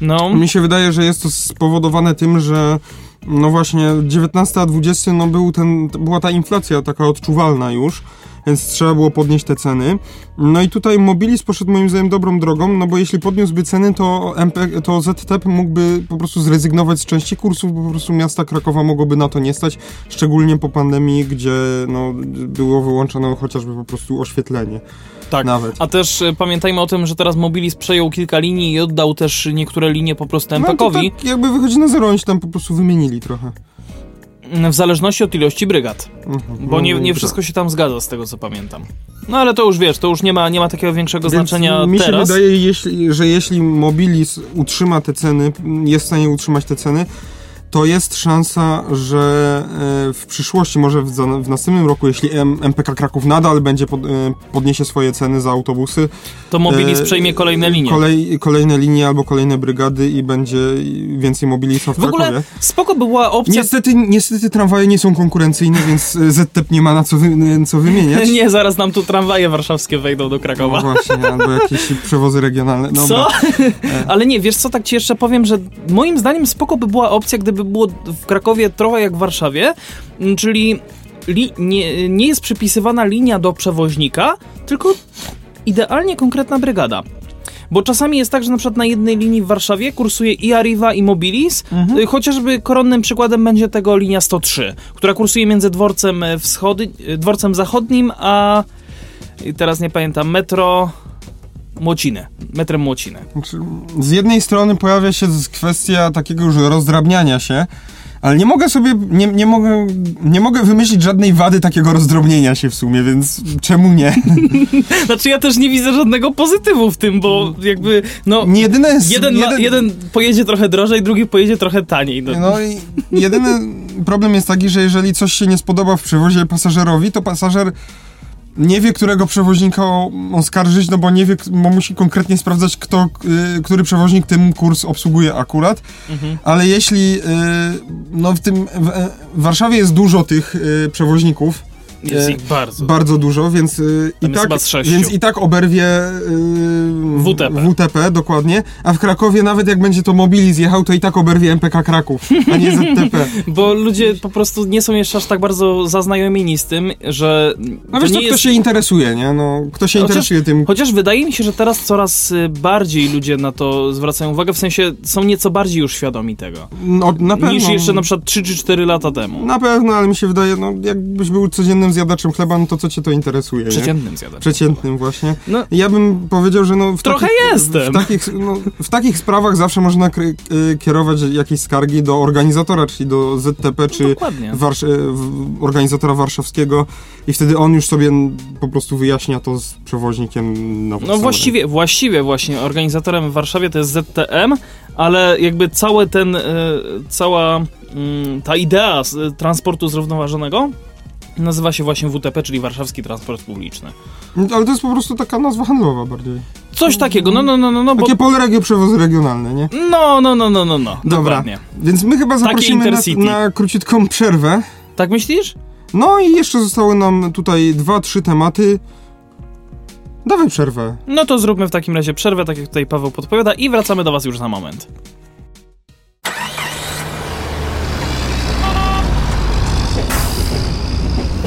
No, Mi się wydaje, że jest to spowodowane tym, że no właśnie 19 a 20 no był ten, była ta inflacja taka odczuwalna już, więc trzeba było podnieść te ceny. No i tutaj Mobilis poszedł moim zdaniem dobrą drogą, no bo jeśli podniósłby ceny, to, MP, to ZTP mógłby po prostu zrezygnować z części kursów, bo po prostu miasta Krakowa mogłoby na to nie stać, szczególnie po pandemii, gdzie no, było wyłączone chociażby po prostu oświetlenie. tak. Nawet. A też e, pamiętajmy o tym, że teraz Mobilis przejął kilka linii i oddał też niektóre linie po prostu No MPK-owi, tak jakby wychodzi na zero, oni się tam po prostu wymienili trochę. W zależności od ilości brygad. Mhm. Bo nie, nie wszystko się tam zgadza, z tego co pamiętam. No ale to już wiesz, to już nie ma, nie ma takiego większego Więc znaczenia mi się teraz. wydaje, jeśli, że jeśli Mobilis utrzyma te ceny, jest w stanie utrzymać te ceny, to jest szansa, że e, w przyszłości, może w, w następnym roku, jeśli MPK Kraków nadal będzie pod, e, podniesie swoje ceny za autobusy, To Mobilis e, przejmie kolejne linie. Kolej, kolejne linie albo kolejne brygady i będzie więcej Mobilisa w, w ogóle spoko by była opcja... Niestety, niestety tramwaje nie są konkurencyjne, więc e, ZTEP nie ma na co, wy, co wymieniać. Nie, zaraz nam tu tramwaje warszawskie wejdą do No Krakowa. właśnie, albo jakieś przewozy regionalne. Co? Ale nie, wiesz co, tak ci jeszcze powiem, że moim zdaniem spoko by była opcja, gdyby było w Krakowie trochę jak w Warszawie, m, czyli li, nie, nie jest przypisywana linia do przewoźnika, tylko idealnie konkretna brygada. Bo czasami jest tak, że na przykład na jednej linii w Warszawie kursuje i Arriva i Mobilis, y, chociażby koronnym przykładem będzie tego linia 103, która kursuje między dworcem e, wschody, y, dworcem zachodnim, a teraz nie pamiętam, metro Młociny, metrem Młociny. Znaczy, Z jednej strony pojawia się kwestia takiego już rozdrabniania się, ale nie mogę sobie, nie, nie, mogę, nie mogę wymyślić żadnej wady takiego rozdrobnienia się w sumie, więc czemu nie? Znaczy ja też nie widzę żadnego pozytywu w tym, bo jakby, no, Nie jedyne jest, jeden, ma, jeden pojedzie trochę drożej, drugi pojedzie trochę taniej. No. No i jedyny problem jest taki, że jeżeli coś się nie spodoba w przewozie pasażerowi, to pasażer nie wie, którego przewoźnika on skarżyć, no bo nie wie, bo musi konkretnie sprawdzać, kto, y, który przewoźnik tym kurs obsługuje akurat. Mhm. Ale jeśli, y, no w tym, w, w Warszawie jest dużo tych y, przewoźników, Jest e, ich bardzo. bardzo dużo, więc y, i jest tak, więc i tak oberwie y, WTP. WTP, dokładnie, a w Krakowie nawet jak będzie to Mobili zjechał, to i tak oberwie MPK Kraków, a nie ZTP. Bo ludzie po prostu nie są jeszcze aż tak bardzo zaznajomieni z tym, że No wiesz, nie to kto jest... się interesuje, nie? No, kto się Chociaż- interesuje tym... Chociaż wydaje mi się, że teraz coraz y, bardziej ludzie na to zwracają uwagę, w sensie są nieco bardziej już świadomi tego, No, na pewno. niż jeszcze na przykład 3 czy 4 lata temu. Na pewno, ale mi się wydaje, no jakbyś był codziennym zjadaczem chleba, no to co cię to interesuje, nie? Przeciętnym zjadam. Przeciętnym właśnie. No, Ja bym powiedział, że no w Trochę takich, jestem. W takich, no, w takich sprawach zawsze można y, kierować jakieś skargi do organizatora, czyli do ZTP, czy. Warsz- y, organizatora warszawskiego i wtedy on już sobie po prostu wyjaśnia to z przewoźnikiem na No właściwie, właściwie właśnie organizatorem w Warszawie to jest ZTM, ale jakby cały ten, e, cała mm, ta idea transportu zrównoważonego nazywa się właśnie WTP, czyli Warszawski Transport Publiczny. Ale to jest po prostu taka nazwa handlowa bardziej. Coś takiego, no, no, no, no, no, bo... Takie polregio przewozy regionalne, nie? No, no, no, no, no, no, Dobra. dokładnie. Więc my chyba zaprosimy na, na króciutką przerwę. Tak myślisz? No i jeszcze zostały nam tutaj dwa, trzy tematy. Dawaj przerwę. No to zróbmy w takim razie przerwę, tak jak tutaj Paweł podpowiada i wracamy do was już za moment.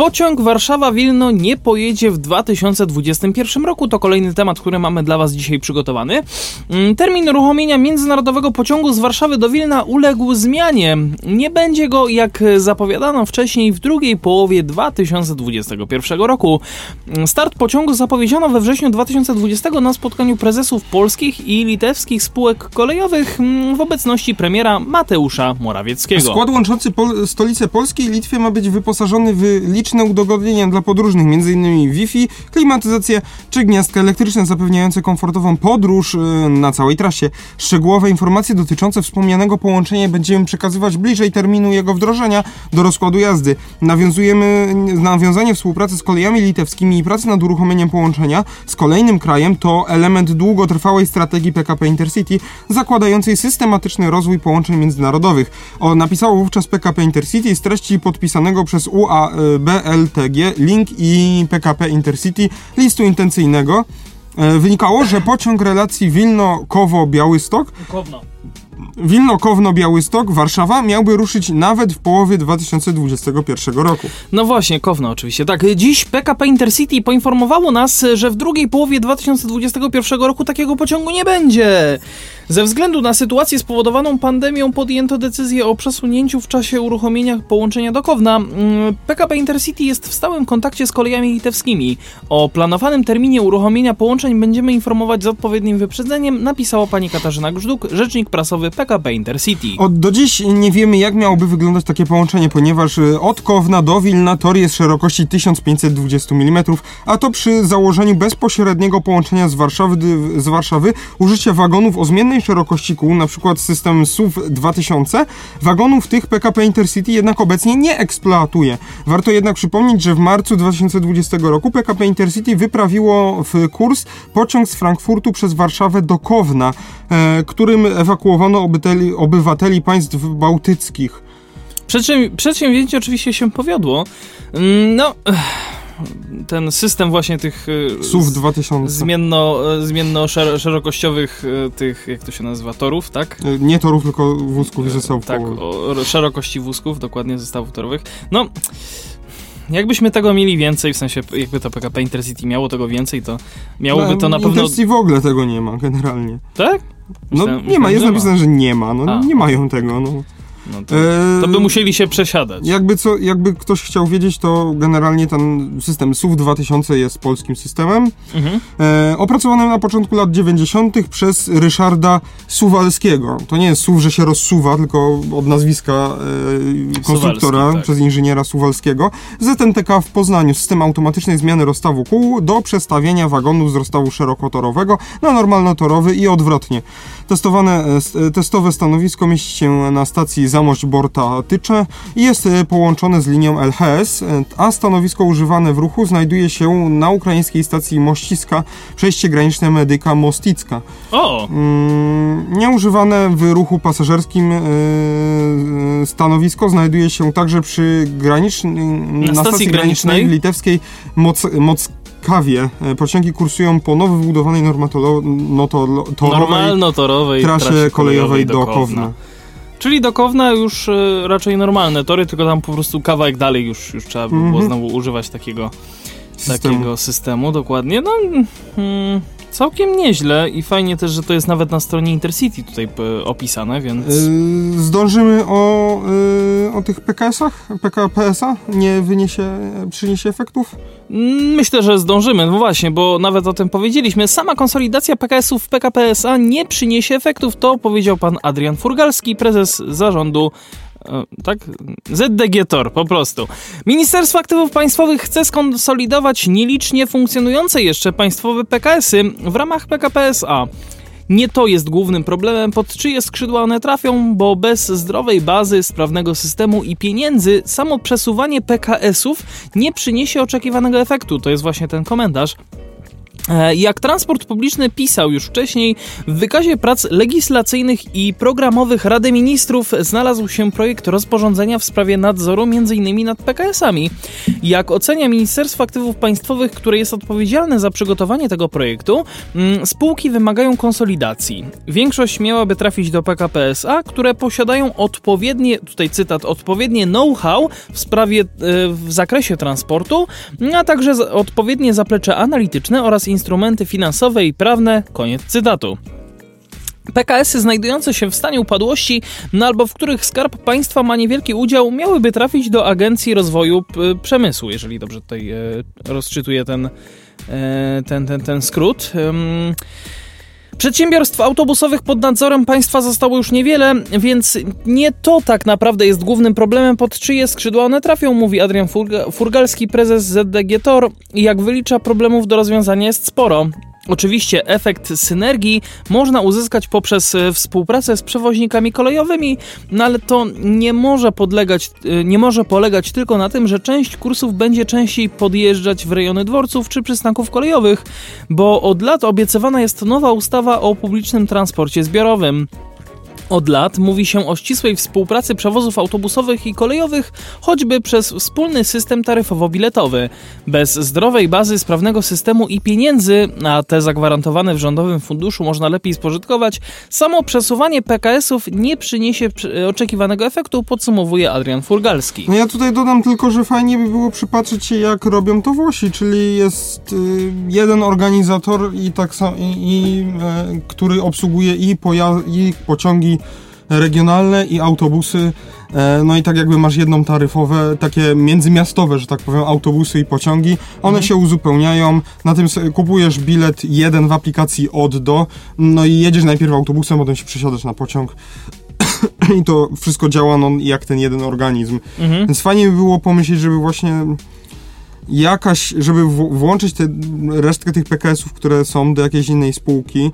Pociąg Warszawa-Wilno nie pojedzie w 2021 roku. To kolejny temat, który mamy dla Was dzisiaj przygotowany. Mm, Termin uruchomienia międzynarodowego pociągu z Warszawy do Wilna uległ zmianie. Nie będzie go, jak zapowiadano wcześniej, w drugiej połowie 2021 roku. Mm, Start pociągu zapowiedziano we wrześniu 2020 na spotkaniu prezesów polskich i litewskich spółek kolejowych mm, w obecności premiera Mateusza Morawieckiego. Skład łączący Pol stolicę Polski i Litwy ma być wyposażony w liczne udogodnienia dla podróżnych, m.in. Wi-Fi, klimatyzację czy gniazdka elektryczne zapewniające komfortową podróż y, na całej trasie. Szczegółowe informacje dotyczące wspomnianego połączenia będziemy przekazywać bliżej terminu jego wdrożenia do rozkładu jazdy. Nawiązujemy nawiązanie współpracy z kolejami litewskimi i pracy nad uruchomieniem połączenia z kolejnym krajem to element długotrwałej strategii PKP Intercity zakładającej systematyczny rozwój połączeń międzynarodowych. O, napisało wówczas PKP Intercity z treści podpisanego przez UABLTG Link i PKP Intercity listu intencyjnego. E, Wynikało, że pociąg relacji Wilno-Kowo-Białystok Kowno. Wilno-Kowno-Białystok, Warszawa miałby ruszyć nawet w połowie 2021 roku. No właśnie, Kowno oczywiście. Tak, dziś PKP Intercity poinformowało nas, że w drugiej połowie 2021 roku takiego pociągu nie będzie. Ze względu na sytuację spowodowaną pandemią podjęto decyzję o przesunięciu w czasie uruchomienia połączenia do Kowna. Mm, PKP Intercity jest w stałym kontakcie z kolejami litewskimi. O planowanym terminie uruchomienia połączeń będziemy informować z odpowiednim wyprzedzeniem, napisała pani Katarzyna Grzduk, rzecznik prasowy PKP Intercity. Od do dziś nie wiemy, jak miałoby wyglądać takie połączenie, ponieważ y, od Kowna do Wilna tor jest szerokości 1520 mm, a to przy założeniu bezpośredniego połączenia z Warszawy, z Warszawy użycia wagonów o zmiennej szerokości kół, np. system SUV 2000, wagonów tych PKP Intercity jednak obecnie nie eksploatuje. Warto jednak przypomnieć, że w marcu 2020 roku PKP Intercity wyprawiło w kurs pociąg z Frankfurtu przez Warszawę do Kowna, e, którym ewakuowano obywateli, obywateli państw bałtyckich. Przedsięw- przedsięwzięcie oczywiście się powiodło. Mm, No, ech, ten system właśnie tych e, SUV 2000. zmienno, e, zmienno szer- szerokościowych e, tych, jak to się nazywa, torów, tak? Nie torów, tylko wózków i zestawów Tak, o szerokości wózków, dokładnie zestawów torowych. No, jakbyśmy tego mieli więcej, w sensie jakby to PKP Intercity miało tego więcej, to miałoby to na pewno... Intercity w ogóle tego nie ma, generalnie. Tak? No Myślałem- nie ma, jest myślałem, że napisane, że nie ma, no A. nie mają tego, no. No to, to by musieli się przesiadać. Jakby, co, jakby ktoś chciał wiedzieć, to generalnie ten system SUV 2000 jest polskim systemem, Mhm. e, opracowanym na początku lat 90. przez Ryszarda Suwalskiego. To nie jest SUV, że się rozsuwa, tylko od nazwiska e, konstruktora tak. przez inżyniera Suwalskiego. ZNTK w Poznaniu, system automatycznej zmiany rozstawu kół do przestawienia wagonów z rozstawu szerokotorowego na normalnotorowy i odwrotnie. Testowane, e, e, testowe stanowisko mieści się na stacji Zamość Borta Tycze i jest e, połączone z linią LHS, e, a stanowisko używane w ruchu znajduje się na ukraińskiej stacji Mościska, przejście graniczne Medyka Mosticka. O! Mm, Nieużywane w ruchu pasażerskim e, stanowisko znajduje się także przy granicznym, na, stacji stacji granicznej granicznej. litewskiej Moc, Mockawie. E, Pociągi kursują po nowo wybudowanej normatolo, noto, torowej Normalno-torowej trasie kolejowej do Kowna. Czyli do Kowna już e, raczej normalne tory, tylko tam po prostu kawałek dalej już, już trzeba by było Mhm. znowu używać takiego Systemu. takiego systemu, dokładnie. No, mm, całkiem nieźle i fajnie też, że to jest nawet na stronie Intercity tutaj opisane, więc... Y, Zdążymy o, y, o tych PKS-ach? PKPS-a? Nie wyniesie, przyniesie efektów? Mm, Myślę, że zdążymy, no właśnie, bo nawet o tym powiedzieliśmy. Sama konsolidacja PKS-ów w PKP SA nie przyniesie efektów, to powiedział pan Adrian Furgalski, prezes zarządu tak? ZDG Tor, po prostu. Ministerstwo Aktywów Państwowych chce skonsolidować nielicznie funkcjonujące jeszcze państwowe PKS-y w ramach PKP SA. Nie to jest głównym problemem, pod czyje skrzydła one trafią, bo bez zdrowej bazy, sprawnego systemu i pieniędzy samo przesuwanie PKS-ów nie przyniesie oczekiwanego efektu. To jest właśnie ten komentarz. E, Jak transport publiczny pisał już wcześniej, w wykazie prac legislacyjnych i programowych Rady Ministrów znalazł się projekt rozporządzenia w sprawie nadzoru m.in. nad PKS-ami. Jak ocenia Ministerstwo Aktywów Państwowych, które jest odpowiedzialne za przygotowanie tego projektu, mm, spółki wymagają konsolidacji. Większość miałaby trafić do PKP SA, które posiadają odpowiednie, tutaj cytat, odpowiednie know-how w sprawie, e, w zakresie transportu, a także odpowiednie zaplecze analityczne oraz instrumenty finansowe i prawne. Koniec cytatu. PKS-y znajdujące się w stanie upadłości, no albo w których Skarb Państwa ma niewielki udział, miałyby trafić do Agencji Rozwoju Przemysłu, jeżeli dobrze tutaj e, rozczytuję ten, e, ten, ten, ten skrót. Przedsiębiorstw autobusowych pod nadzorem państwa zostało już niewiele, więc nie to tak naprawdę jest głównym problemem, pod czyje skrzydła one trafią, mówi Adrian Furga- Furgalski, prezes ZDG Tor. Jak wylicza, problemów do rozwiązania jest sporo. Oczywiście efekt synergii można uzyskać poprzez e, współpracę z przewoźnikami kolejowymi, no ale to nie może podlegać, e, nie może polegać tylko na tym, że część kursów będzie częściej podjeżdżać w rejony dworców czy przystanków kolejowych, bo od lat obiecywana jest nowa ustawa o publicznym transporcie zbiorowym. Od lat mówi się o ścisłej współpracy przewozów autobusowych i kolejowych, choćby przez wspólny system taryfowo-biletowy. Bez zdrowej bazy, sprawnego systemu i pieniędzy, a te zagwarantowane w rządowym funduszu można lepiej spożytkować, samo przesuwanie PKS-ów nie przyniesie przy- oczekiwanego efektu, podsumowuje Adrian Furgalski. No ja tutaj dodam tylko, że fajnie by było przypatrzeć się, jak robią to Włosi, czyli jest y, jeden organizator i tak samo, i, i, e, który obsługuje i, poja- i pociągi regionalne i autobusy. E, no i tak jakby masz jedną taryfowe, takie międzymiastowe, że tak powiem, autobusy i pociągi. One się uzupełniają. Na tym kupujesz bilet jeden w aplikacji od do. No i jedziesz najpierw autobusem, potem się przesiadasz na pociąg. I to wszystko działa no, jak ten jeden organizm. Mhm. Więc fajnie by było pomyśleć, żeby właśnie jakaś, żeby włączyć tę resztkę tych PKS-ów, które są do jakiejś innej spółki,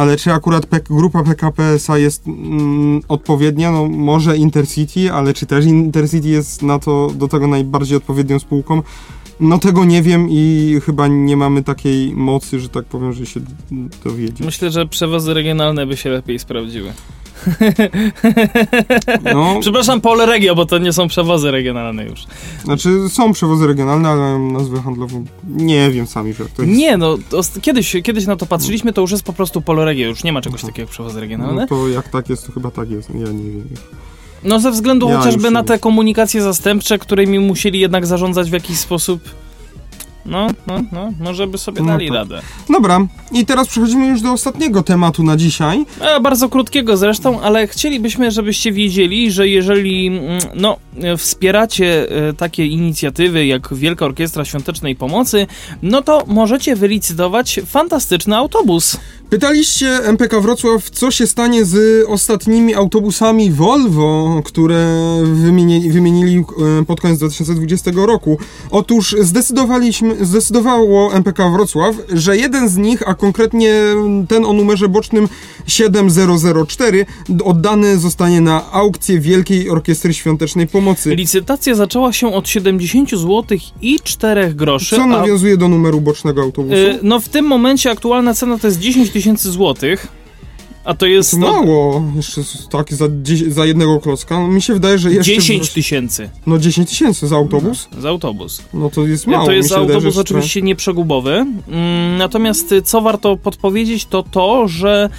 ale czy akurat grupa PKP SA jest mm, odpowiednia? No może Intercity, ale czy też Intercity jest na to, do tego najbardziej odpowiednią spółką? No tego nie wiem i chyba nie mamy takiej mocy, że tak powiem, że się dowiedzieć. Myślę, że przewozy regionalne by się lepiej sprawdziły. No, Przepraszam, Polregio, bo to nie są przewozy regionalne już. znaczy są przewozy regionalne, ale nazwę handlową. Nie wiem sami, że to jest. Nie, no to kiedyś, kiedyś na to patrzyliśmy, to już jest po prostu Poloregio, już nie ma czegoś takiego jak przewozy regionalne. No to jak tak jest, to chyba tak jest. Ja nie wiem. No ze względu Ja chociażby na te komunikacje zastępcze, którymi musieli jednak zarządzać w jakiś sposób. No, no, no, może by sobie No dali tak. radę. Dobra, i teraz przechodzimy już do ostatniego tematu na dzisiaj. E, bardzo krótkiego zresztą, ale chcielibyśmy, żebyście wiedzieli, że jeżeli mm, no, wspieracie e, takie inicjatywy jak Wielka Orkiestra Świątecznej Pomocy, no to możecie wylicytować fantastyczny autobus. Pytaliście MPK Wrocław, co się stanie z ostatnimi autobusami Volvo, które wymieni, wymienili e, pod koniec 2020 roku. Otóż zdecydowaliśmy, zdecydowało MPK Wrocław, że jeden z nich, a konkretnie ten o numerze bocznym 7004, oddany zostanie na aukcję Wielkiej Orkiestry Świątecznej Pomocy. Licytacja zaczęła się od 70 zł i 4 groszy. Co a- nawiązuje do numeru bocznego autobusu? Y, No w tym momencie aktualna cena to jest 10 tysięcy złotych, a to jest no, mało, jeszcze tak za, za jednego klocka. No, mi się wydaje, że jeszcze... 10 tysięcy No 10 tysięcy za autobus? za autobus. No to jest mało. to jest wydaje, autobus że oczywiście nieprzegubowy, mm, natomiast y, co warto podpowiedzieć to to, że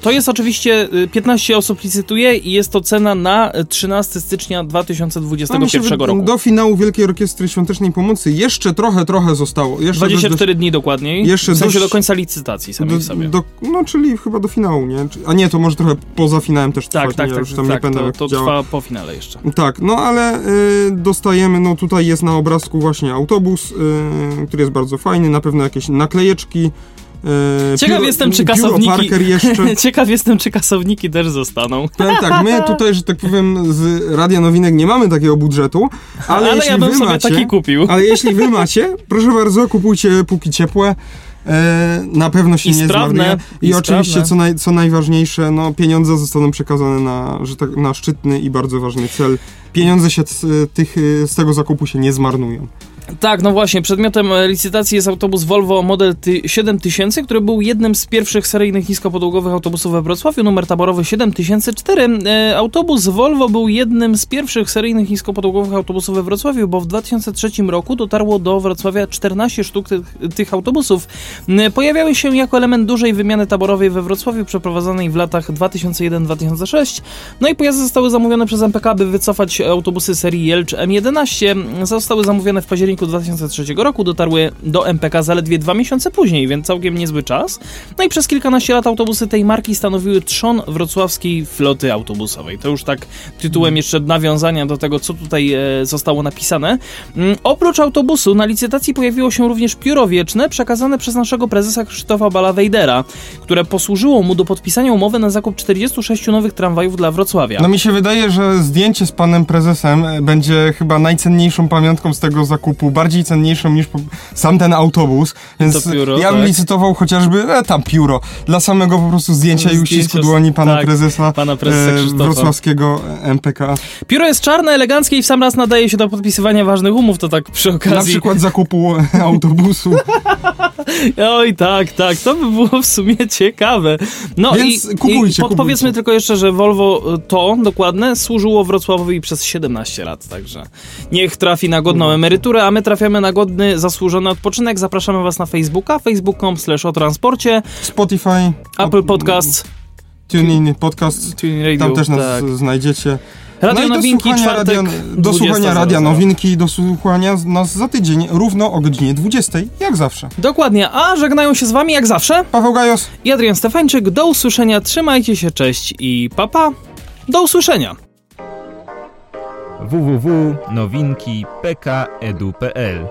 to jest oczywiście y, 15 osób licytuje i jest to cena na y, 13 stycznia No, mi się 2021 wy- roku. Do finału Wielkiej Orkiestry Świątecznej Pomocy jeszcze trochę, trochę zostało. Jeszcze 24 dni dokładniej, jeszcze w sensie dość- do końca licytacji samej do, sobie. do, No czyli chyba do finału, nie? A nie, to może trochę poza finałem też tak, trwać, tak, nie? Ja tak, tak, będę to, to trwa po finale jeszcze. Tak, no ale y, dostajemy, no tutaj jest na obrazku właśnie autobus, y, który jest bardzo fajny, na pewno jakieś naklejeczki. Y, Ciekaw pióro- jestem, czy kasowniki-. Ciekaw jestem, czy kasowniki też zostaną. Tak, tak, my tutaj, że tak powiem, z Radia Nowinek nie mamy takiego budżetu, ale, Ale, jeśli ja bym sobie macie, taki kupił. ale jeśli wy macie, proszę bardzo, kupujcie póki ciepłe. E, na pewno się I nie sprawne, zmarnuje. I, i oczywiście, sprawne. co, naj, co najważniejsze, no, pieniądze zostaną przekazane na, że tak, na szczytny i bardzo ważny cel. Pieniądze się z, tych, z tego zakupu się nie zmarnują. Tak, no właśnie, przedmiotem e, licytacji jest autobus Volvo Model ty- 7000, który był jednym z pierwszych seryjnych niskopodłogowych autobusów we Wrocławiu, numer taborowy 7004. E, autobus Volvo był jednym z pierwszych seryjnych niskopodłogowych autobusów we Wrocławiu, bo w 2003 roku dotarło do Wrocławia 14 sztuk tych, tych autobusów. E, Pojawiały się jako element dużej wymiany taborowej we Wrocławiu, przeprowadzonej w latach 2001-2006. No i pojazdy zostały zamówione przez MPK, by wycofać autobusy serii Jelcz M11. Zostały zamówione w październiku 2003 roku, dotarły do MPK zaledwie dwa miesiące później, więc całkiem niezły czas. No i przez kilkanaście lat autobusy tej marki stanowiły trzon wrocławskiej floty autobusowej. To już tak tytułem jeszcze nawiązania do tego, co tutaj e, zostało napisane. Mm, oprócz autobusu na licytacji pojawiło się również pióro wieczne przekazane przez naszego prezesa Krzysztofa Balawejdera, które posłużyło mu do podpisania umowy na zakup 46 nowych tramwajów dla Wrocławia. No mi się wydaje, że zdjęcie z panem prezesem e, będzie chyba najcenniejszą pamiątką z tego zakupu, bardziej cenniejszą niż sam ten autobus, więc pióro, ja bym tak. licytował chociażby e, tam pióro, dla samego po prostu zdjęcia i uścisku dłoni pana tak, prezesa, pana prezesa e, wrocławskiego MPK. Pióro jest czarne, eleganckie i w sam raz nadaje się do podpisywania ważnych umów, to tak przy okazji. Na przykład zakupu e, autobusu. Oj, tak, tak, to by było w sumie ciekawe. No Więc i, kupujcie, i podpowiedzmy kupujcie. tylko jeszcze, że Volvo y, to dokładne służyło Wrocławowi przez 17 lat, także niech trafi na godną emeryturę, a my trafiamy na godny, zasłużony odpoczynek. Zapraszamy was na Facebooka, facebook.com slash o transporcie, Spotify, Apple Podcasts, TuneIn Podcast, TuneIn Radio, tam też nas tak. znajdziecie. Radio no i do Nowinki, słuchania czwartek, radia, do słuchania 20.00. radia nowinki, do słuchania nas za tydzień, równo o godzinie 20, jak zawsze. Dokładnie, a żegnają się z wami jak zawsze Paweł Gajos. i Adrian Stefańczyk. Do usłyszenia, trzymajcie się, cześć i papa. Do usłyszenia. www.nowinki.pkedu.pl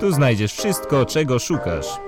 Tu znajdziesz wszystko, czego szukasz.